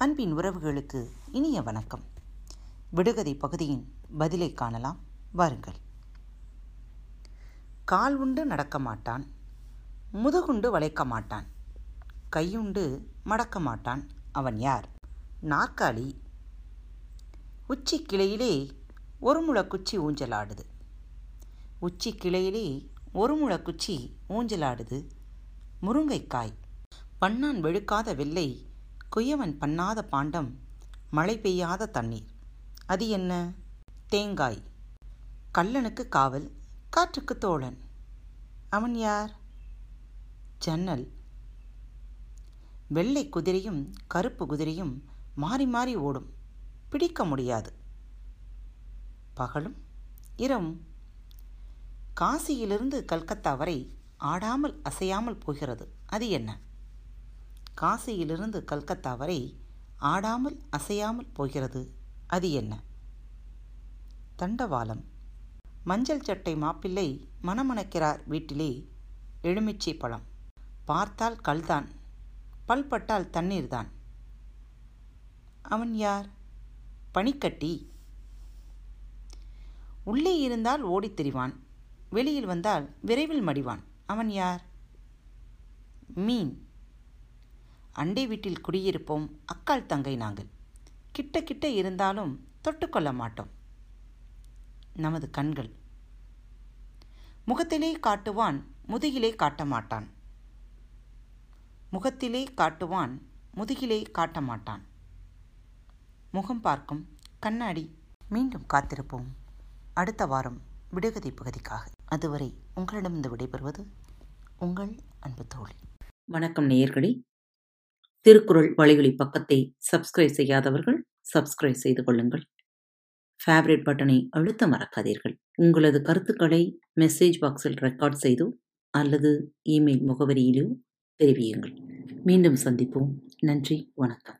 அன்பின் உறவுகளுக்கு இனிய வணக்கம். விடுகதை பகுதியின் பதிலை காணலாம். வாருங்கள். கால் உண்டு நடக்க மாட்டான். முதுகுண்டு வளைக்க மாட்டான். கையுண்டு மடக்க மாட்டான். அவன் யார்? நாற்காலி. உச்சி கிளையிலே ஒரு முளக்குச்சி ஊஞ்சலாடுது. உச்சி கிளையிலே ஒரு முளக்குச்சி ஊஞ்சலாடுது. முருங்கைக்காய். பண்ணான் வெளுக்காத வெள்ளை குயவன் பண்ணாத பாண்டம் மழை பெய்யாத தண்ணீர். அது என்ன? தேங்காய். கல்லனுக்கு காவல் காற்றுக்கு தோழன். அவன் யார்? ஜன்னல். வெள்ளை குதிரையும் கருப்பு குதிரையும் மாறி மாறி ஓடும். பிடிக்க முடியாது. பகலும் இரவும். காசியிலிருந்து கல்கத்தா வரை ஆடாமல் அசையாமல் போகிறது. அது என்ன? காசியிலிருந்து கல்கத்தா வரை ஆடாமல் அசையாமல் போகிறது. அது என்ன? தண்டவாளம். மஞ்சள் சட்டை மாப்பிள்ளை மணமணக்கிறார் வீட்டிலே எலுமிச்சை பழம். பார்த்தால் கல்தான் பல்பட்டால் தண்ணீர்தான். அவன் யார்? பனிக்கட்டி. உள்ளே இருந்தால் ஓடித் திரிவான் வெளியில் வந்தால் விரைவில் மடிவான். அவன் யார்? மீன். அண்டை வீட்டில் குடியிருப்போம் அக்காள் தங்கை நாங்கள். கிட்ட கிட்ட இருந்தாலும் தொட்டுக்கொள்ள மாட்டோம். நமது கண்கள். முகத்திலே காட்டுவான் முதுகிலே காட்ட மாட்டான். முகத்திலே காட்டுவான் முதுகிலே காட்ட மாட்டான். முகம் பார்க்கும் கண்ணாடி மீண்டும் காத்திருப்போம். அடுத்த வாரம் விடுகதை பகுதிக்காக. அதுவரை உங்களிடமிருந்து விடைபெறுவது உங்கள் அன்பு தோழி. வணக்கம் நேயர்களே. திருக்குறள் வலையொலி பக்கத்தை சப்ஸ்கிரைப் செய்யாதவர்கள் சப்ஸ்கிரைப் செய்து கொள்ளுங்கள். ஃபேவரட் பட்டனை அழுத்த மறக்காதீர்கள். உங்களது கருத்துக்களை மெசேஜ் பாக்ஸில் ரெக்கார்ட் செய்து அல்லது இமெயில் முகவரியிலோ தெரிவியுங்கள். மீண்டும் சந்திப்போம். நன்றி. வணக்கம்.